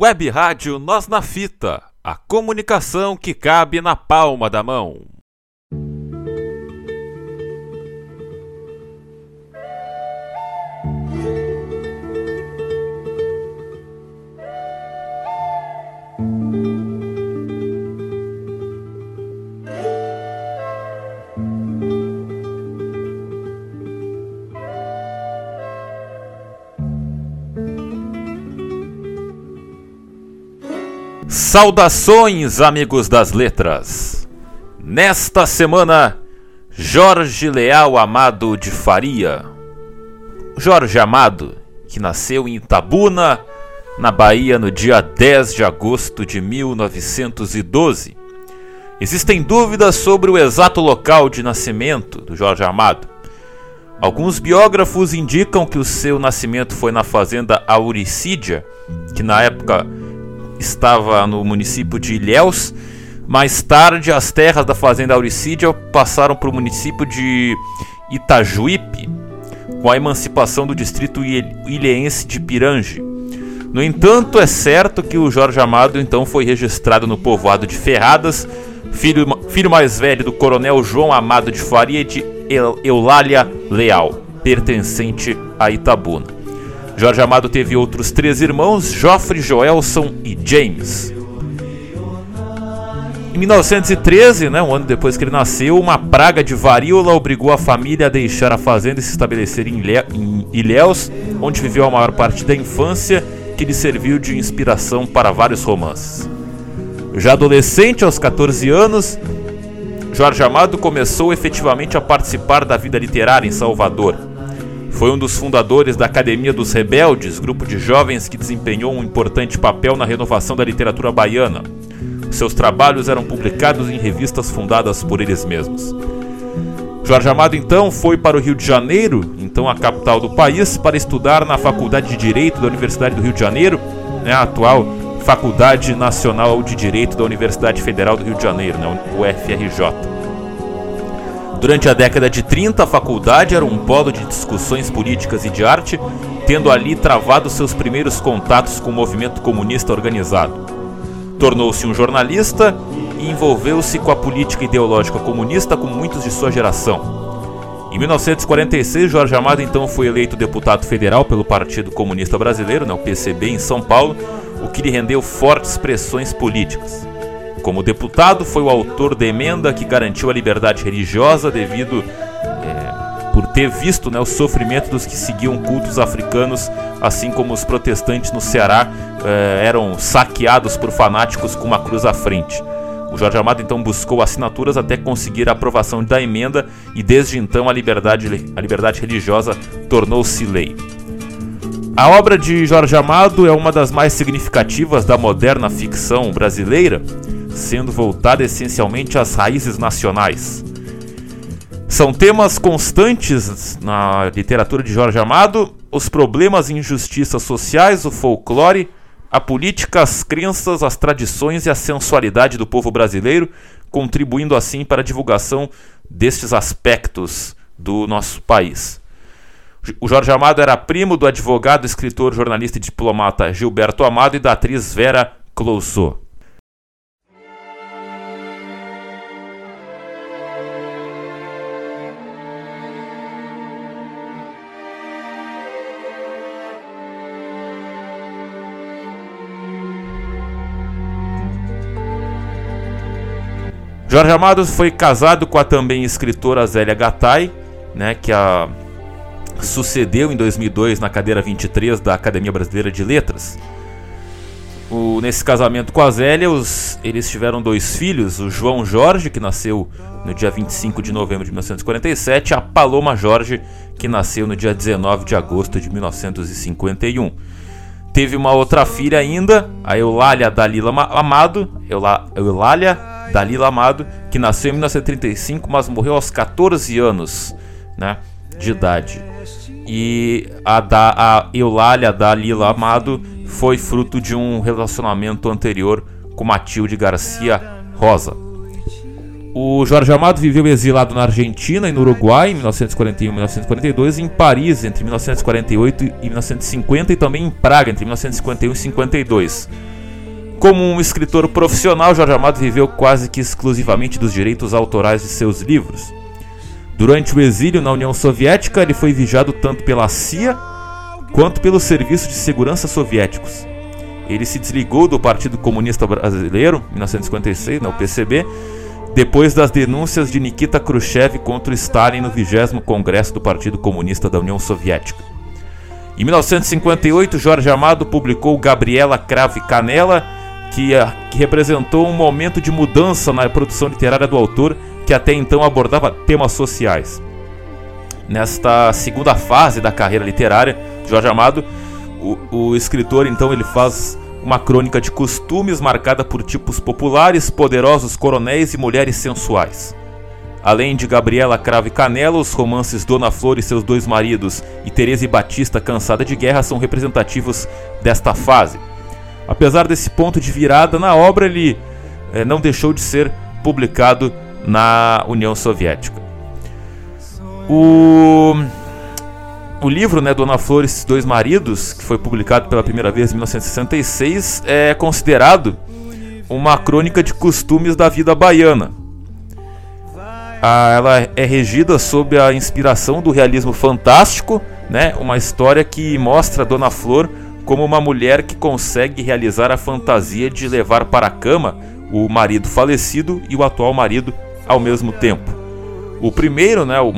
Web Rádio Nós na Fita, a comunicação que cabe na palma da mão. Saudações, amigos das letras! Nesta semana, Jorge Leal Amado de Faria. Jorge Amado, que nasceu em Itabuna, na Bahia, no dia 10 de agosto de 1912. Existem dúvidas sobre o exato local de nascimento do Jorge Amado. Alguns biógrafos indicam que o seu nascimento foi na fazenda Auricídia, que na época estava no município de Ilhéus. Mais tarde, as terras da fazenda Auricídia passaram para o município de Itajuípe, com a emancipação do distrito ilhéense de Pirange. No entanto, é certo que o Jorge Amado então foi registrado no povoado de Ferradas, filho, filho mais velho do coronel João Amado de Faria e de Eulália Leal, pertencente a Itabuna. Jorge Amado teve outros três irmãos, Joffrey, Joelson e James. Em 1913, né, um ano depois que ele nasceu, uma praga de varíola obrigou a família a deixar a fazenda e se estabelecer em, Ilhéus, onde viveu a maior parte da infância, que lhe serviu de inspiração para vários romances. Já adolescente, aos 14 anos, Jorge Amado começou efetivamente a participar da vida literária em Salvador. Foi um dos fundadores da Academia dos Rebeldes, grupo de jovens que desempenhou um importante papel na renovação da literatura baiana. Seus trabalhos eram publicados em revistas fundadas por eles mesmos. Jorge Amado então foi para o Rio de Janeiro, então a capital do país, para estudar na Faculdade de Direito da Universidade do Rio de Janeiro, né, a atual Faculdade Nacional de Direito da Universidade Federal do Rio de Janeiro, né, o FRJ. Durante a década de 30, a faculdade era um polo de discussões políticas e de arte, tendo ali travado seus primeiros contatos com o movimento comunista organizado. Tornou-se um jornalista e envolveu-se com a política ideológica comunista com muitos de sua geração. Em 1946, Jorge Amado então foi eleito deputado federal pelo Partido Comunista Brasileiro, né, o PCB, em São Paulo, o que lhe rendeu fortes pressões políticas. Como deputado, foi o autor da emenda que garantiu a liberdade religiosa devido é, por ter visto né, o sofrimento dos que seguiam cultos africanos, assim como os protestantes no Ceará é, eram saqueados por fanáticos com uma cruz à frente. O Jorge Amado então buscou assinaturas até conseguir a aprovação da emenda e desde então a liberdade, a liberdade religiosa tornou-se lei. A obra de Jorge Amado é uma das mais significativas da moderna ficção brasileira sendo voltada essencialmente às raízes nacionais. São temas constantes na literatura de Jorge Amado: os problemas e injustiças sociais, o folclore, a política, as crenças, as tradições e a sensualidade do povo brasileiro, contribuindo assim para a divulgação destes aspectos do nosso país. O Jorge Amado era primo do advogado, escritor, jornalista e diplomata Gilberto Amado e da atriz Vera Clouseau. Jorge Amado foi casado com a também escritora Zélia Gattai, né, que a sucedeu em 2002 na cadeira 23 da Academia Brasileira de Letras. O, nesse casamento com a Zélia, os, eles tiveram dois filhos, o João Jorge, que nasceu no dia 25 de novembro de 1947, e a Paloma Jorge, que nasceu no dia 19 de agosto de 1951. Teve uma outra filha ainda, a Eulália Dalila Amado, Eulália Dalila Amado, que nasceu em 1935, mas morreu aos 14 anos né, de idade. E a, da, a Eulália Dalila Amado foi fruto de um relacionamento anterior com Matilde Garcia Rosa. O Jorge Amado viveu exilado na Argentina e no Uruguai em 1941 e 1942, em Paris entre 1948 e 1950 e também em Praga entre 1951 e 1952 Como um escritor profissional, Jorge Amado viveu quase que exclusivamente dos direitos autorais de seus livros. Durante o exílio na União Soviética, ele foi vigiado tanto pela CIA quanto pelo Serviço de Segurança Soviéticos. Ele se desligou do Partido Comunista Brasileiro, em 1956, no PCB, depois das denúncias de Nikita Khrushchev contra Stalin no 20 Congresso do Partido Comunista da União Soviética. Em 1958, Jorge Amado publicou Gabriela Cravo e Canela, que, eh, que representou um momento de mudança na produção literária do autor, que até então abordava temas sociais. Nesta segunda fase da carreira literária de Jorge Amado, o, o escritor então ele faz uma crônica de costumes marcada por tipos populares, poderosos coronéis e mulheres sensuais. Além de Gabriela Cravo e Canela, os romances Dona Flor e seus dois maridos e Teresa e Batista Cansada de Guerra são representativos desta fase. Apesar desse ponto de virada na obra, ele é, não deixou de ser publicado na União Soviética. O, o livro né, Dona Flor e dois maridos, que foi publicado pela primeira vez em 1966, é considerado uma crônica de costumes da vida baiana. ela é regida sob a inspiração do realismo fantástico, né, uma história que mostra Dona Flor como uma mulher que consegue realizar a fantasia de levar para a cama o marido falecido e o atual marido ao mesmo tempo. O primeiro, né, o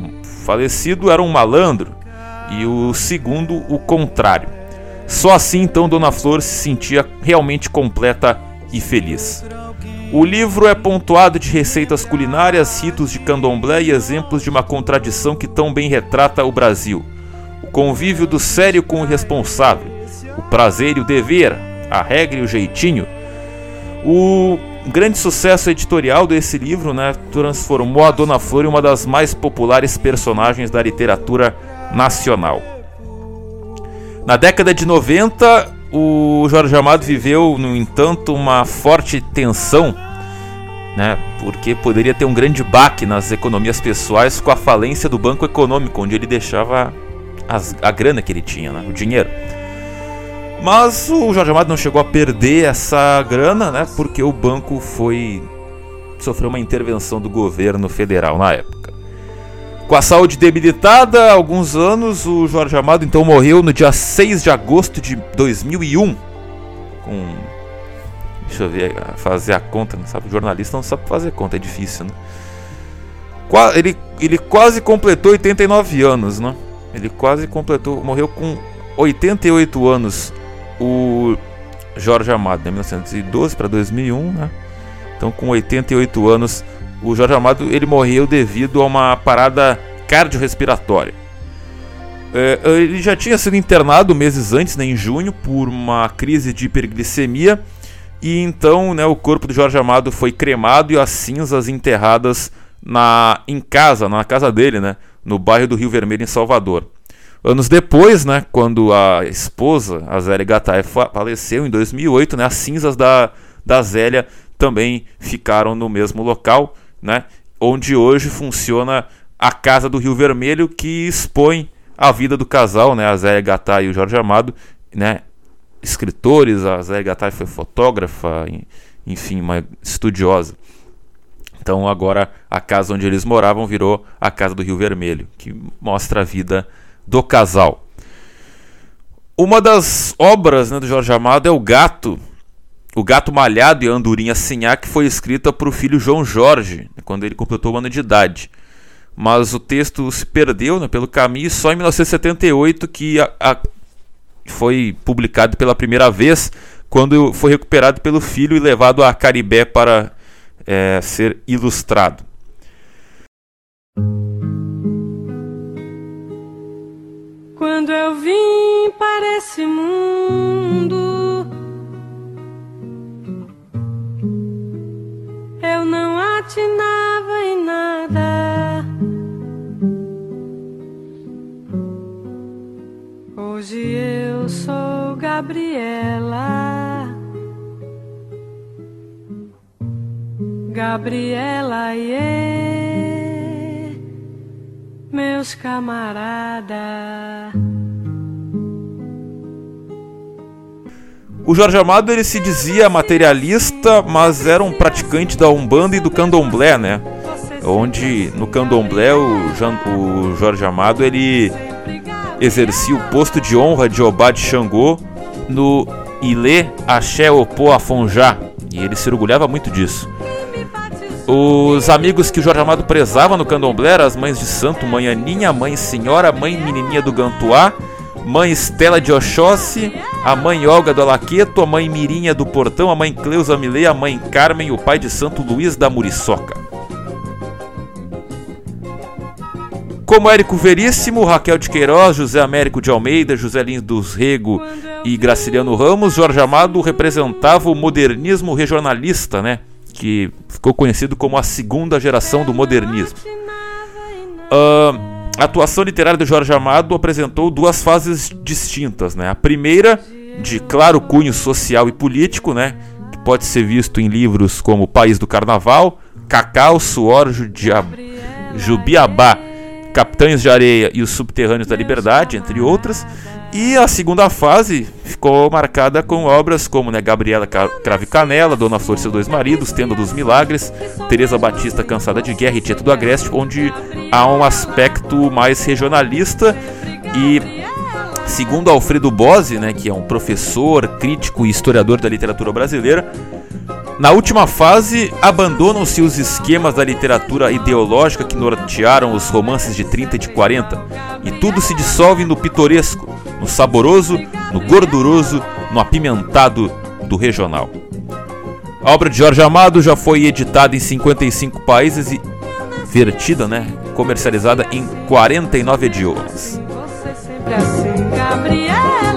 falecido, era um malandro e o segundo, o contrário. Só assim então Dona Flor se sentia realmente completa e feliz. O livro é pontuado de receitas culinárias, ritos de candomblé e exemplos de uma contradição que tão bem retrata o Brasil: o convívio do sério com o responsável, o prazer e o dever, a regra e o jeitinho. O grande sucesso editorial desse livro né, transformou a Dona Flor em uma das mais populares personagens da literatura nacional. Na década de 90, o Jorge Amado viveu, no entanto, uma forte tensão, né, porque poderia ter um grande baque nas economias pessoais com a falência do Banco Econômico, onde ele deixava as, a grana que ele tinha, né, o dinheiro. Mas o Jorge Amado não chegou a perder essa grana, né? Porque o banco foi sofreu uma intervenção do governo federal na época. Com a saúde debilitada há alguns anos, o Jorge Amado então morreu no dia 6 de agosto de 2001. Com Deixa eu ver, fazer a conta, não sabe? O jornalista não sabe fazer conta, é difícil, né? Ele, ele quase completou 89 anos, né? Ele quase completou, morreu com 88 anos o Jorge Amado, de 1912 para 2001, né? Então, com 88 anos, o Jorge Amado ele morreu devido a uma parada cardiorrespiratória. É, ele já tinha sido internado meses antes, né, em junho, por uma crise de hiperglicemia. E então né, o corpo do Jorge Amado foi cremado e as cinzas enterradas na, em casa, na casa dele, né, no bairro do Rio Vermelho, em Salvador. Anos depois, né, quando a esposa, a Zélia Gattai, faleceu em 2008, né, as cinzas da, da Zélia também ficaram no mesmo local, né, onde hoje funciona a Casa do Rio Vermelho, que expõe a vida do casal, né, a Zélia Gattai e o Jorge Amado, né, escritores, a Zélia Gattai foi fotógrafa, enfim, uma estudiosa. Então agora a casa onde eles moravam virou a Casa do Rio Vermelho, que mostra a vida do casal. Uma das obras né, do Jorge Amado é O Gato, O Gato Malhado e a Andorinha Sinhá, que foi escrita para o filho João Jorge, né, quando ele completou um ano de idade. Mas o texto se perdeu né, pelo caminho e só em 1978 que a, a, foi publicado pela primeira vez, quando foi recuperado pelo filho e levado a Caribé para é, ser ilustrado. Quando eu vim para esse mundo, eu não atinava em nada. Hoje eu sou Gabriela. Gabriela, yeah meus camaradas. O Jorge Amado ele se dizia materialista, mas era um praticante da Umbanda e do Candomblé, né? Onde no Candomblé o, Jean, o Jorge Amado ele exercia o posto de honra de Obá de Xangô no Ilê Axé Opô Afonjá. E ele se orgulhava muito disso. Os amigos que o Jorge Amado prezava no candomblé eram as mães de santo, mãe Aninha, mãe Senhora, mãe Menininha do Gantuá, mãe Estela de Oxóssi, a mãe Olga do Alaqueto, a mãe Mirinha do Portão, a mãe Cleusa Milê, a mãe Carmen e o pai de santo Luiz da Muriçoca. Como Érico Veríssimo, Raquel de Queiroz, José Américo de Almeida, José Lins dos Rego e Graciliano Ramos, Jorge Amado representava o modernismo regionalista, né? Que ficou conhecido como a segunda geração do modernismo. Uh, a atuação literária de Jorge Amado apresentou duas fases distintas, né? A primeira, de claro cunho social e político, né? Que pode ser visto em livros como País do Carnaval, Cacau, Suor. Jubiabá Capitães de Areia e os Subterrâneos da Liberdade, entre outras. E a segunda fase ficou marcada com obras como né, Gabriela Crave Canela, Dona Flor e seus dois maridos, Tenda dos Milagres, Teresa Batista Cansada de Guerra e Tieto do Agreste, onde há um aspecto mais regionalista. E segundo Alfredo Bose, né, que é um professor, crítico e historiador da literatura brasileira, na última fase, abandonam-se os esquemas da literatura ideológica que nortearam os romances de 30 e de 40, e tudo se dissolve no pitoresco, no saboroso, no gorduroso, no apimentado do regional. A obra de Jorge Amado já foi editada em 55 países e vertida, né, comercializada em 49 idiomas. O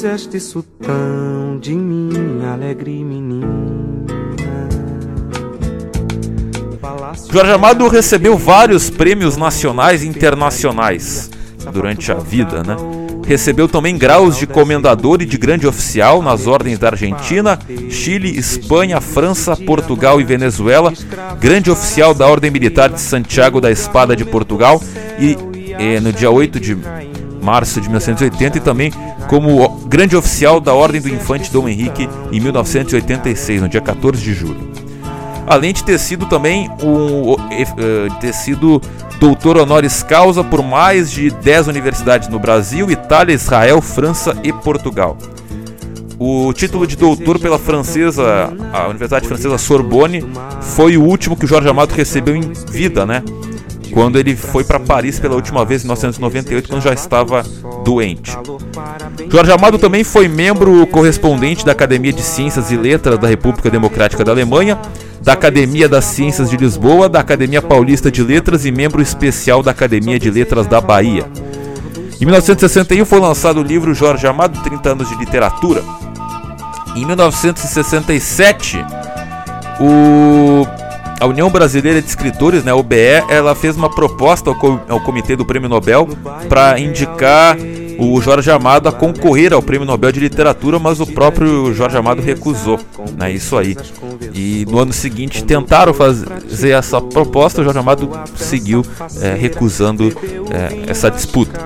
fizeste isso tão de mim, alegre menina? Jorge Amado recebeu vários prêmios nacionais e internacionais durante a vida, né? Recebeu também graus de comendador e de grande oficial nas ordens da Argentina, Chile, Espanha, França, Portugal e Venezuela, grande oficial da Ordem Militar de Santiago da Espada de Portugal e, e no dia 8 de março de 1980 e também como grande oficial da Ordem do Infante Dom Henrique em 1986, no dia 14 de julho. Além de ter sido também um, uh, ter sido doutor honoris causa por mais de 10 universidades no Brasil, Itália, Israel, França e Portugal. O título de doutor pela francesa, a Universidade Francesa Sorbonne, foi o último que o Jorge Amado recebeu em vida, né? Quando ele foi para Paris pela última vez em 1998, quando já estava doente. Jorge Amado também foi membro correspondente da Academia de Ciências e Letras da República Democrática da Alemanha, da Academia das Ciências de Lisboa, da Academia Paulista de Letras e membro especial da Academia de Letras da Bahia. Em 1961 foi lançado o livro Jorge Amado 30 anos de literatura. Em 1967, o a União Brasileira de Escritores, né, OBE, ela fez uma proposta ao, ao Comitê do Prêmio Nobel para indicar o Jorge Amado a concorrer ao Prêmio Nobel de Literatura, mas o próprio Jorge Amado recusou, né, isso aí. E no ano seguinte tentaram fazer essa proposta, o Jorge Amado seguiu é, recusando é, essa disputa.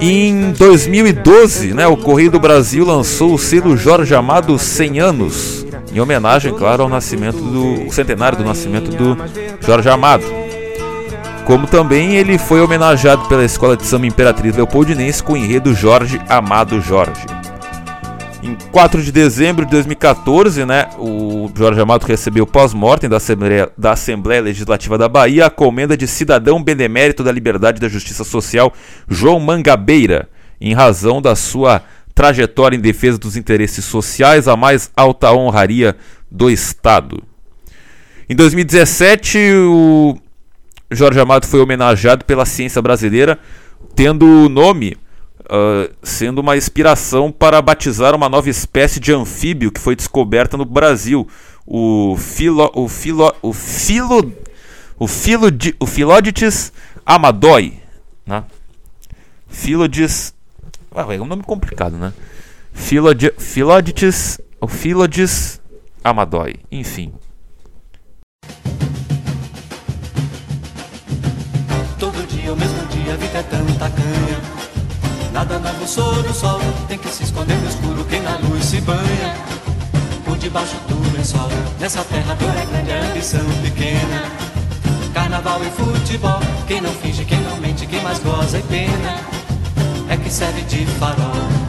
Em 2012, né, o Correio do Brasil lançou o selo Jorge Amado 100 anos, em homenagem, claro, ao nascimento do centenário do nascimento do Jorge Amado. Como também ele foi homenageado pela Escola de Samba Imperatriz Leopoldinense com o enredo Jorge Amado Jorge. Em 4 de dezembro de 2014, né, o Jorge Amado recebeu pós-mortem da Assembleia, da Assembleia Legislativa da Bahia a comenda de cidadão benemérito da Liberdade e da Justiça Social João Mangabeira, em razão da sua trajetória em defesa dos interesses sociais, a mais alta honraria do Estado. Em 2017, o Jorge Amado foi homenageado pela ciência brasileira, tendo o nome uh, sendo uma inspiração para batizar uma nova espécie de anfíbio que foi descoberta no Brasil, o filo, o filo, o filo o, Philod o Philodites Amadoi. Né? Ah, é um nome complicado, né? Philod Philodites. O Philodites Amadoi. Enfim. Todo dia, o mesmo dia, a vida é tanta canha. Nada novo sob o sol, tem que se esconder no escuro quem na luz se banha. Por debaixo do lençol, nessa terra dor é grande, a ambição pequena. Carnaval e futebol, quem não finge, quem não mente, quem mais goza e pena, é que serve de farol.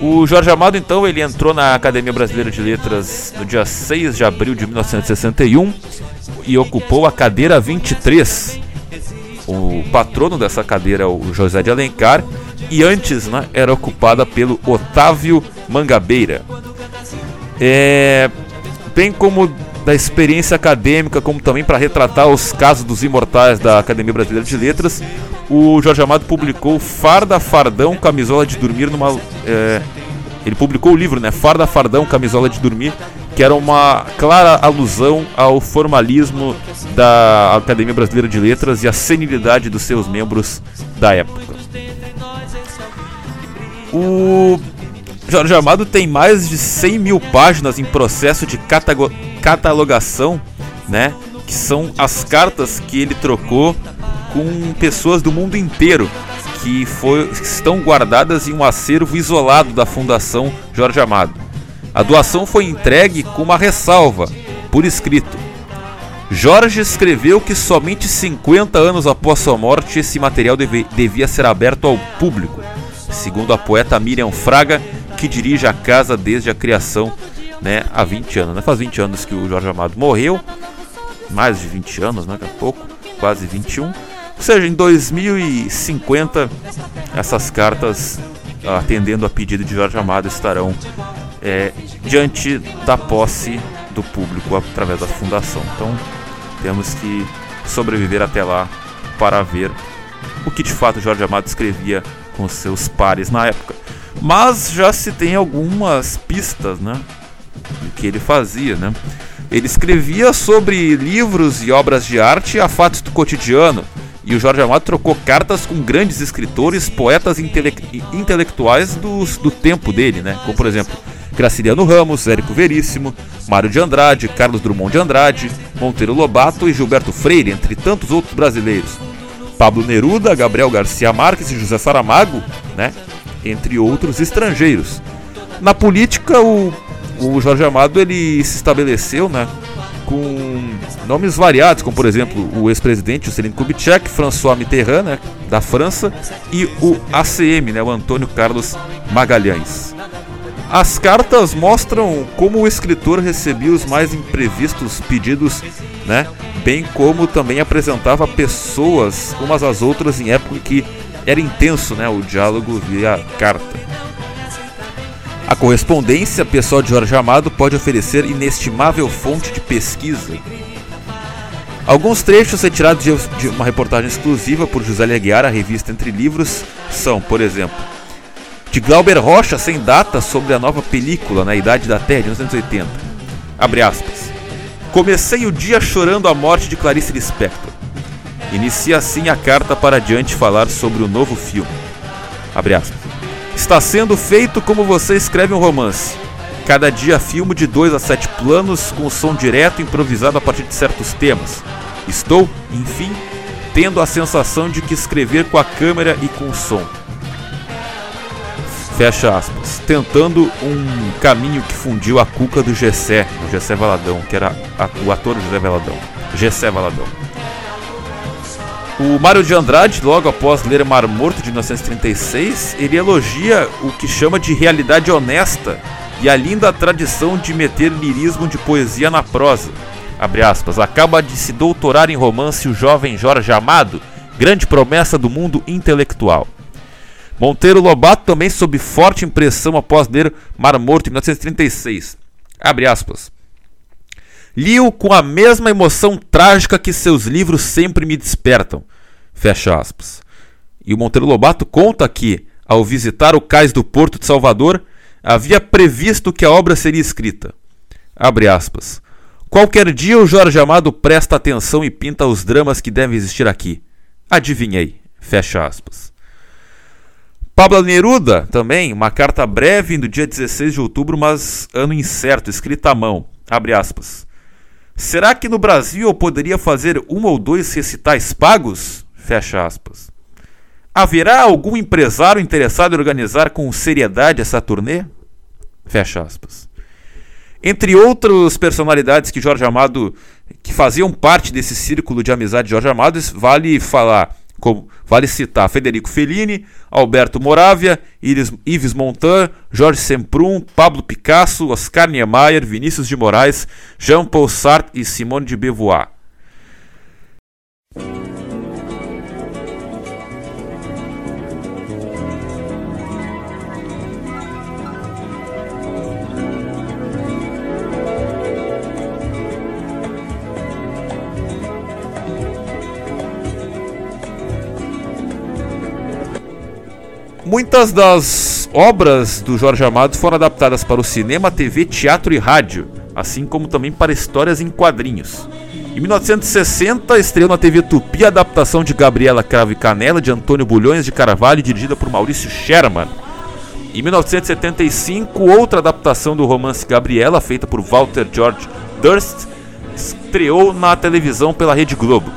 O Jorge Amado, então, ele entrou na Academia Brasileira de Letras no dia 6 de abril de 1961 e ocupou a cadeira 23. O patrono dessa cadeira é o José de Alencar e antes né, era ocupada pelo Otávio Mangabeira. É, bem como da experiência acadêmica, como também para retratar os casos dos imortais da Academia Brasileira de Letras, o Jorge Amado publicou Farda, Fardão, Camisola de Dormir numa. É, ele publicou o livro, né? Farda, Fardão, Camisola de Dormir, que era uma clara alusão ao formalismo da Academia Brasileira de Letras e à senilidade dos seus membros da época. O Jorge Amado tem mais de 100 mil páginas em processo de catalogação, né? Que são as cartas que ele trocou com pessoas do mundo inteiro que, foi, estão guardadas em um acervo isolado da Fundação Jorge Amado. A doação foi entregue com uma ressalva, por escrito. Jorge escreveu que somente 50 anos após sua morte esse material deve, devia ser aberto ao público, segundo a poeta Miriam Fraga, que dirige a casa desde a criação né, há 20 anos. Né? Faz 20 anos que o Jorge Amado morreu, mais de 20 anos, né, daqui a pouco, quase 21. Ou seja, em 2050, essas cartas, atendendo a pedido de Jorge Amado, estarão é, diante da posse do público através da fundação. Então, temos que sobreviver até lá para ver o que de fato Jorge Amado escrevia com seus pares na época. Mas já se tem algumas pistas, né? Do que ele fazia, né? Ele escrevia sobre livros e obras de arte a fatos do cotidiano. E o Jorge Amado trocou cartas com grandes escritores, poetas intele intelectuais do, do tempo dele, né? Como por exemplo, Graciliano Ramos, Érico Veríssimo, Mário de Andrade, Carlos Drummond de Andrade, Monteiro Lobato e Gilberto Freire, entre tantos outros brasileiros. Pablo Neruda, Gabriel Garcia Marques e José Saramago, né? entre outros estrangeiros. Na política, o, o Jorge Amado ele se estabeleceu né, com nomes variados, como por exemplo o ex-presidente Juscelino Kubitschek, François Mitterrand, né, da França, e o ACM, né, o Antônio Carlos Magalhães. As cartas mostram como o escritor recebia os mais imprevistos pedidos, né, bem como também apresentava pessoas umas às outras em época que era intenso né, o diálogo via carta. A correspondência pessoal de Jorge Amado pode oferecer inestimável fonte de pesquisa. Alguns trechos retirados de uma reportagem exclusiva por José Aguiar, a revista Entre Livros, são, por exemplo, de Glauber Rocha, sem data, sobre a nova película Na Idade da Terra, de 1980. Abre aspas. Comecei o dia chorando a morte de Clarice Lispector. Inicia assim a carta para adiante falar sobre o novo filme. Está sendo feito como você escreve um romance. Cada dia filmo de dois a sete planos com som direto improvisado a partir de certos temas. Estou, enfim, tendo a sensação de que escrever com a câmera e com o som. Fecha aspas. Tentando um caminho que fundiu a cuca do Gessé, o Gessé Valadão, que era o ator José Valadão. Gessé Valadão. O Mário de Andrade, logo após ler Mar Morto de 1936, ele elogia o que chama de realidade honesta e a linda tradição de meter lirismo de poesia na prosa. Aspas, acaba de se doutorar em romance o jovem Jorge Amado, grande promessa do mundo intelectual. Monteiro Lobato também sob forte impressão após ler Mar Morto em 1936. Abre aspas. Li-o com a mesma emoção trágica que seus livros sempre me despertam. Fecha aspas. E o Monteiro Lobato conta que, ao visitar o cais do Porto de Salvador, havia previsto que a obra seria escrita. Abre aspas. Qualquer dia o Jorge Amado presta atenção e pinta os dramas que devem existir aqui. Adivinhei. Fecha aspas. Pablo Neruda, também, uma carta breve do dia 16 de outubro, mas ano incerto, escrita à mão. Abre aspas. Será que no Brasil eu poderia fazer um ou dois recitais pagos? Fecha aspas. Haverá algum empresário interessado em organizar com seriedade essa turnê? Fecha aspas. Entre outras personalidades que Jorge Amado que faziam parte desse círculo de amizade de Jorge Amado, vale falar, como, vale citar Federico Fellini, Alberto Moravia, Iris, Yves Montand, Jorge Semprún, Pablo Picasso, Oscar Niemeyer, Vinícius de Moraes, Jean-Paul Sartre e Simone de Beauvoir. Muitas das obras do Jorge Amado foram adaptadas para o cinema, TV, teatro e rádio, assim como também para histórias em quadrinhos. Em 1960, estreou na TV Tupi a adaptação de Gabriela Cravo e Canela de Antônio Bulhões de Carvalho, dirigida por Maurício Sherman. Em 1975, outra adaptação do romance Gabriela, feita por Walter George Durst, estreou na televisão pela Rede Globo.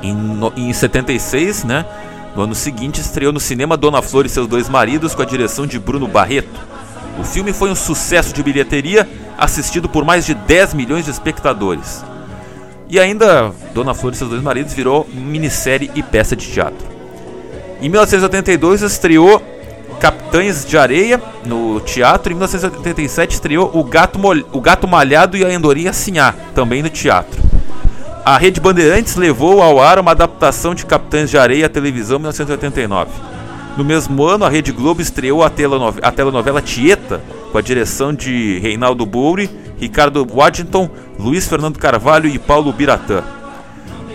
Em, no, em 76, né, no ano seguinte, estreou no cinema Dona Flor e seus dois maridos com a direção de Bruno Barreto. O filme foi um sucesso de bilheteria, assistido por mais de 10 milhões de espectadores. E ainda, Dona Flor e seus dois maridos virou minissérie e peça de teatro. Em 1982 estreou Capitães de Areia no teatro. Em 1987 estreou O Gato, Mol o Gato Malhado e a Andorinha Sinhá, também no teatro. A Rede Bandeirantes levou ao ar uma adaptação de Capitães de Areia à televisão em 1989. No mesmo ano, a Rede Globo estreou a, telenove a telenovela Tieta, com a direção de Reinaldo Bouri, Ricardo Waddington, Luiz Fernando Carvalho e Paulo Biratã.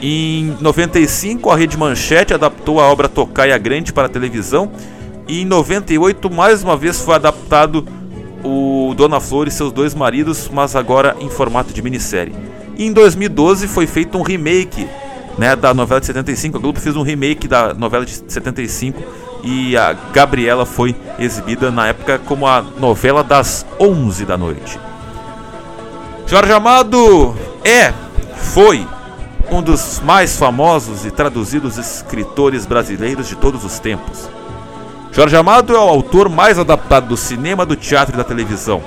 Em 95, a Rede Manchete adaptou a obra Tocaia Grande para a televisão e em 98, mais uma vez, foi adaptado o Dona Flor e seus dois maridos, mas agora em formato de minissérie. E em 2012 foi feito um remake né, da novela de 75. A Globo fez um remake da novela de 75 e a Gabriela foi exibida na época como a novela das 11 da noite. Jorge Amado é, foi um dos mais famosos e traduzidos escritores brasileiros de todos os tempos. Jorge Amado é o autor mais adaptado do cinema, do teatro e da televisão.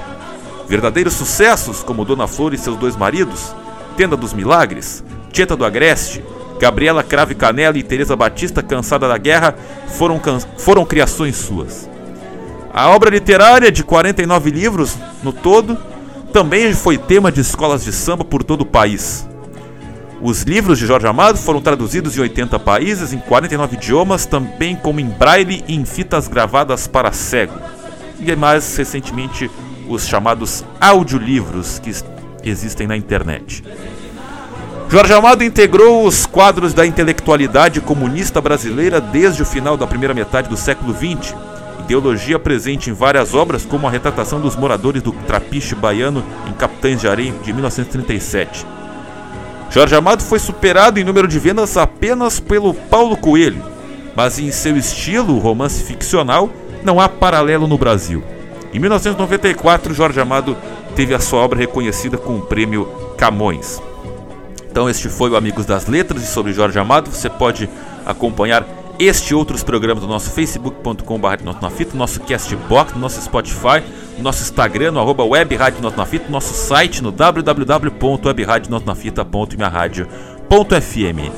Verdadeiros sucessos como Dona Flor e seus dois maridos Tenda dos Milagres, Tieta do Agreste, Gabriela Crave Canela e Teresa Batista, Cansada da Guerra, foram, foram criações suas. A obra literária, de 49 livros no todo, também foi tema de escolas de samba por todo o país. Os livros de Jorge Amado foram traduzidos em 80 países, em 49 idiomas, também como em braille e em fitas gravadas para cego. E mais recentemente, os chamados audiolivros, que existem na internet. Jorge Amado integrou os quadros da intelectualidade comunista brasileira desde o final da primeira metade do século XX, ideologia presente em várias obras, como a retratação dos moradores do Trapiche baiano em Capitães de Areia de 1937. Jorge Amado foi superado em número de vendas apenas pelo Paulo Coelho, mas em seu estilo romance ficcional não há paralelo no Brasil. Em 1994, Jorge Amado teve a sua obra reconhecida com o prêmio Camões. Então este foi o Amigos das Letras e sobre Jorge Amado. Você pode acompanhar este e outros programas do nosso facebook.com.br nosso Castbox, no nosso Spotify, no nosso Instagram, no arroba web nosso site no www.webradionotnafita.minharadio.fm.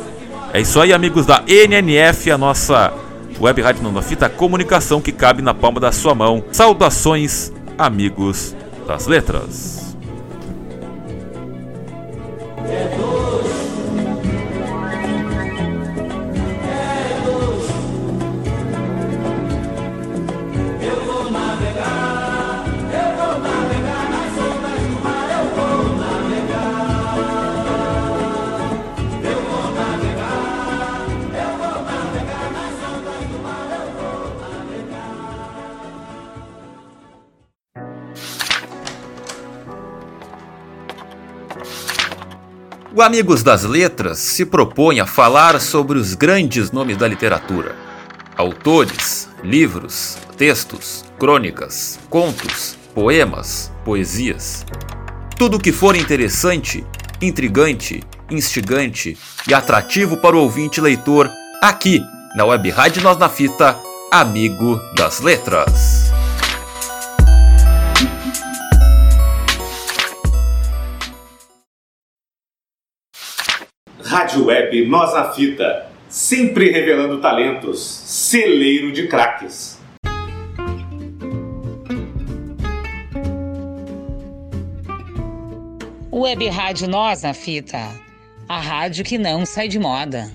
É isso aí, amigos da NNF, a nossa Web Rádio Notnafita, comunicação que cabe na palma da sua mão. Saudações, amigos das letras. Amigos das Letras se propõe a falar sobre os grandes nomes da literatura. Autores, livros, textos, crônicas, contos, poemas, poesias. Tudo que for interessante, intrigante, instigante e atrativo para o ouvinte leitor, aqui na Web Rádio Nós na Fita, Amigo das Letras. Rádio Web Nós na Fita, sempre revelando talentos, celeiro de craques. Web Rádio Nós na Fita, a rádio que não sai de moda.